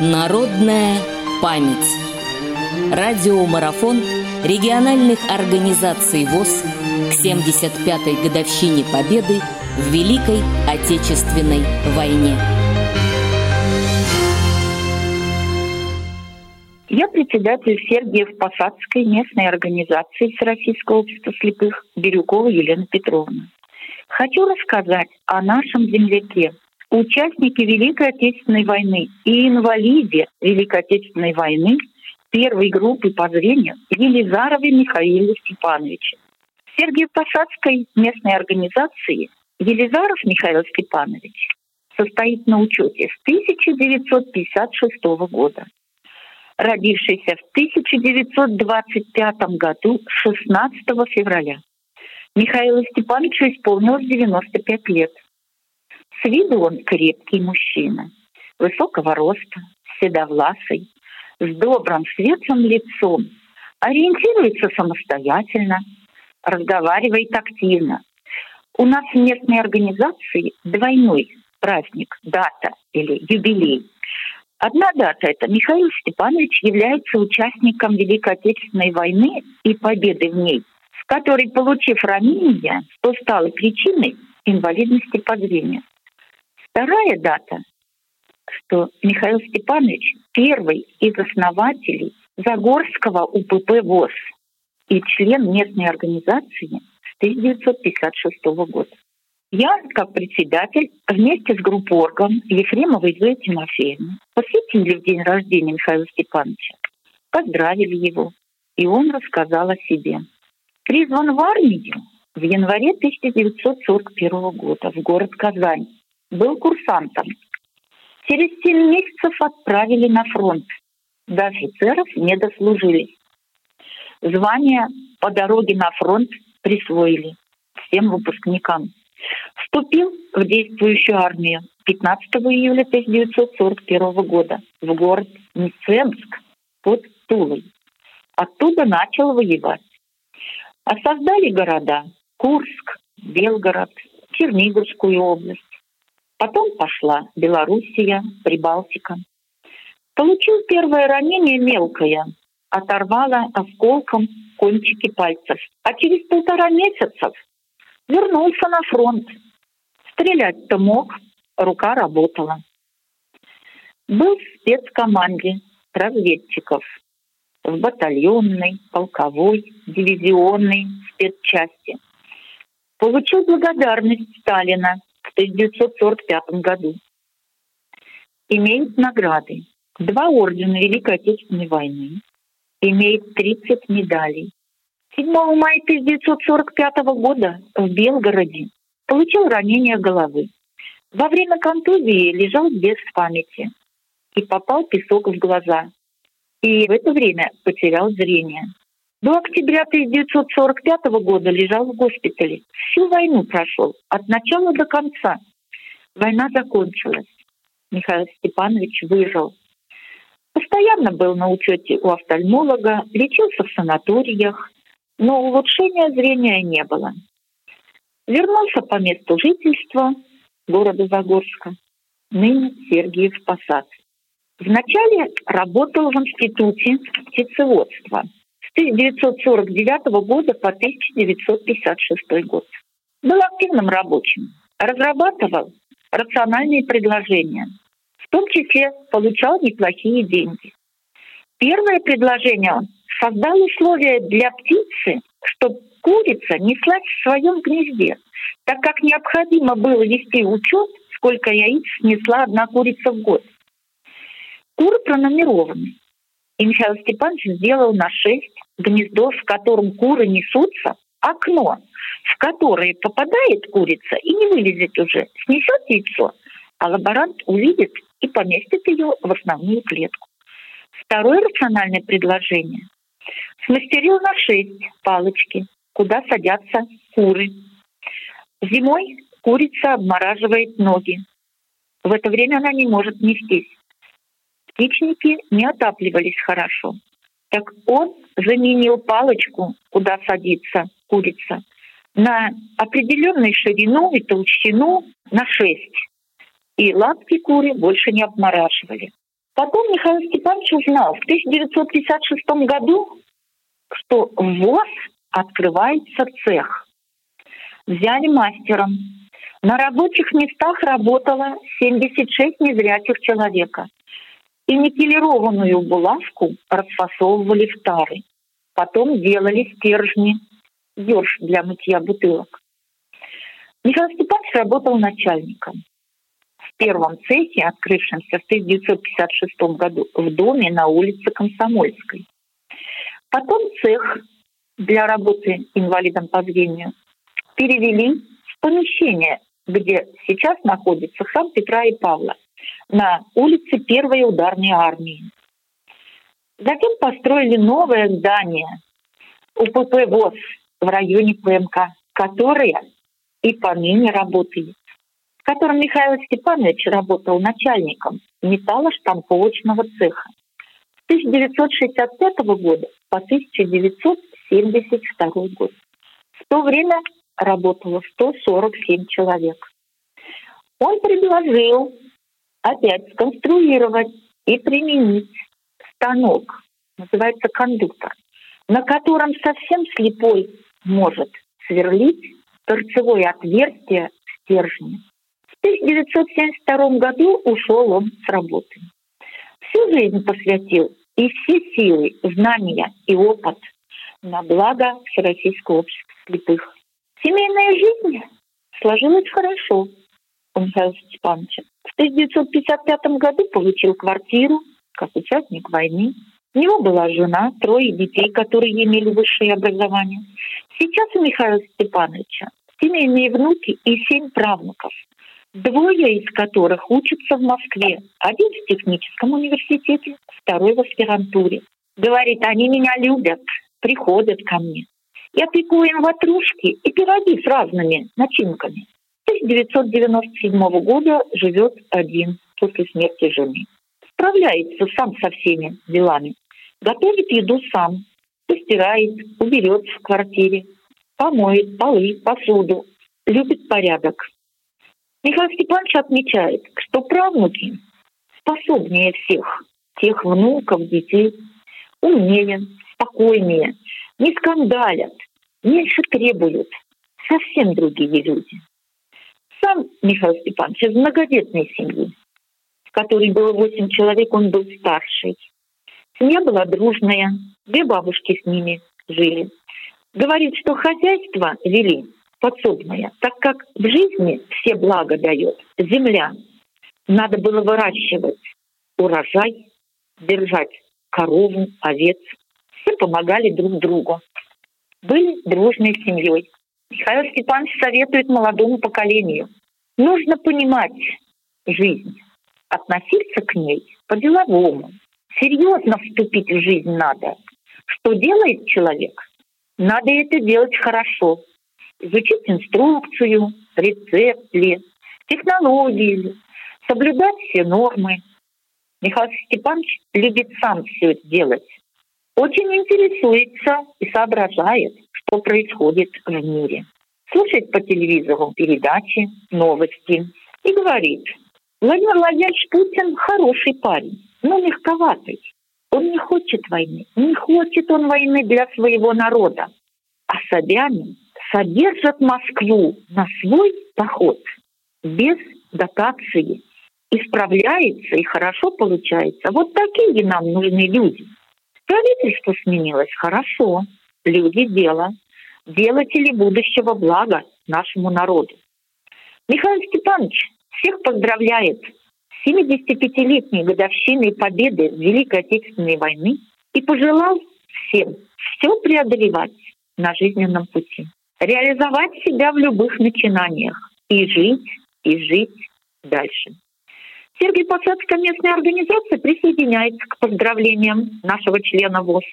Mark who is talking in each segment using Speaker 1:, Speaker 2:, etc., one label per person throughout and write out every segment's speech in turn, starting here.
Speaker 1: Народная память. Радиомарафон региональных организаций ВОЗ к 75-й годовщине Победы в Великой Отечественной войне.
Speaker 2: Я председатель Сергиев-Посадской местной организации Всероссийского общества слепых Бирюкова Елена Петровна. Хочу рассказать о нашем земляке, участнике Великой Отечественной войны и инвалиде Великой Отечественной войны первой группы по зрению Елизарове Михаиле Степановиче. В Сергиев-Посадской местной организации Елизаров Михаил Степанович состоит на учете с 1956 года родившийся в 1925 году 16 февраля. Михаилу Степановичу исполнилось 95 лет. С виду он крепкий мужчина, высокого роста, седовласый, с добрым светлым лицом, ориентируется самостоятельно, разговаривает активно. У нас в местной организации двойной праздник, дата или юбилей. Одна дата – это Михаил Степанович является участником Великой Отечественной войны и победы в ней, в которой, получив ранение, то стало причиной инвалидности по зрению. Вторая дата, что Михаил Степанович первый из основателей Загорского УПП ВОЗ и член местной организации с 1956 года. Я, как председатель, вместе с группоргом Ефремовой Зоей Тимофеевной посетили в день рождения Михаила Степановича, поздравили его, и он рассказал о себе. Призван в армию в январе 1941 года в город Казань. Был курсантом. Через семь месяцев отправили на фронт. До офицеров не дослужились. Звание по дороге на фронт присвоили всем выпускникам. Вступил в действующую армию 15 июля 1941 года в город Мценск под Тулой. Оттуда начал воевать. А создали города Курск, Белгород, Черниговскую область. Потом пошла Белоруссия, Прибалтика. Получил первое ранение мелкое, оторвало осколком кончики пальцев. А через полтора месяцев вернулся на фронт. Стрелять-то мог, рука работала. Был в спецкоманде разведчиков в батальонной, полковой, дивизионной спецчасти. Получил благодарность Сталина 1945 году. Имеет награды. Два ордена Великой Отечественной войны. Имеет 30 медалей. 7 мая 1945 года в Белгороде получил ранение головы. Во время контузии лежал без памяти и попал песок в глаза. И в это время потерял зрение. До октября 1945 года лежал в госпитале. Всю войну прошел, от начала до конца. Война закончилась. Михаил Степанович выжил. Постоянно был на учете у офтальмолога, лечился в санаториях, но улучшения зрения не было. Вернулся по месту жительства города Загорска, ныне Сергиев Посад. Вначале работал в институте птицеводства 1949 года по 1956 год. Был активным рабочим, разрабатывал рациональные предложения, в том числе получал неплохие деньги. Первое предложение он создал условия для птицы, чтобы курица неслась в своем гнезде, так как необходимо было вести учет, сколько яиц снесла одна курица в год. Куры пронумерованы. И Михаил Степанович сделал на шесть гнездо, в котором куры несутся, окно, в которое попадает курица и не вылезет уже, снесет яйцо, а лаборант увидит и поместит ее в основную клетку. Второе рациональное предложение Смастерил на шесть палочки, куда садятся куры. Зимой курица обмораживает ноги. В это время она не может нестись. Птичники не отапливались хорошо. Так он заменил палочку, куда садится курица, на определенную ширину и толщину на шесть. И лапки куры больше не обмораживали. Потом Михаил Степанович узнал в 1956 году, что в ВОЗ открывается цех. Взяли мастером. На рабочих местах работало 76 незрячих человека. И никелированную булавку расфасовывали в тары. Потом делали стержни, ерш для мытья бутылок. Михаил Степанович работал начальником в первом цехе, открывшемся в 1956 году в доме на улице Комсомольской. Потом цех для работы инвалидом по зрению перевели в помещение, где сейчас находится храм Петра и Павла на улице Первой ударной армии. Затем построили новое здание УПП ВОЗ в районе ПМК, которое и поныне работает, в котором Михаил Степанович работал начальником металлоштамповочного цеха с 1965 года по 1972 год. В то время работало 147 человек. Он предложил опять сконструировать и применить станок, называется кондуктор, на котором совсем слепой может сверлить торцевое отверстие в стержне. В 1972 году ушел он с работы. Всю жизнь посвятил и все силы, знания и опыт на благо Всероссийского общества слепых. Семейная жизнь сложилась хорошо у Михаила Степановича. В 1955 году получил квартиру как участник войны. У него была жена, трое детей, которые имели высшее образование. Сейчас у Михаила Степановича семейные внуки и семь правнуков, двое из которых учатся в Москве. Один в техническом университете, второй в аспирантуре. Говорит, они меня любят, приходят ко мне. Я пеку им ватрушки и пироги с разными начинками. С 1997 года живет один после смерти жены. Справляется сам со всеми делами. Готовит еду сам, постирает, уберет в квартире, помоет полы, посуду, любит порядок. Михаил Степанович отмечает, что правнуки способнее всех, тех внуков, детей, умнее, спокойнее, не скандалят, меньше требуют, совсем другие люди. Сам Михаил Степанович из многодетной семьи, в которой было восемь человек, он был старший. Семья была дружная, две бабушки с ними жили – говорит, что хозяйство вели подсобное, так как в жизни все блага дает земля. Надо было выращивать урожай, держать корову, овец. Все помогали друг другу. Были дружной семьей. Михаил Степанович советует молодому поколению. Нужно понимать жизнь, относиться к ней по-деловому. Серьезно вступить в жизнь надо. Что делает человек – надо это делать хорошо. Изучить инструкцию, рецепт ли, технологии соблюдать все нормы. Михаил Степанович любит сам все это делать. Очень интересуется и соображает, что происходит в мире. Слушает по телевизору передачи, новости и говорит, Владимир Владимирович Путин хороший парень, но мягковатый. Он не хочет войны. Не хочет он войны для своего народа. А Собянин содержит Москву на свой поход без дотации. И справляется, и хорошо получается. Вот такие нам нужны люди. Правительство сменилось хорошо. Люди – дело. Делатели будущего блага нашему народу. Михаил Степанович всех поздравляет 75-летней годовщиной победы в Великой Отечественной войны и пожелал всем все преодолевать на жизненном пути, реализовать себя в любых начинаниях и жить, и жить дальше. Сергей Посадская местная организация присоединяется к поздравлениям нашего члена ВОЗ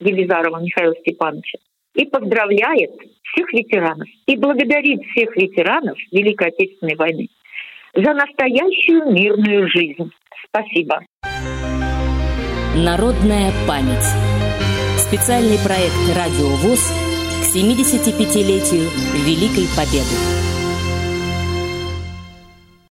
Speaker 2: Елизарова Михаила Степановича и поздравляет всех ветеранов и благодарит всех ветеранов Великой Отечественной войны за настоящую мирную жизнь. Спасибо.
Speaker 1: Народная память. Специальный проект «Радио ВОЗ» к 75-летию Великой Победы.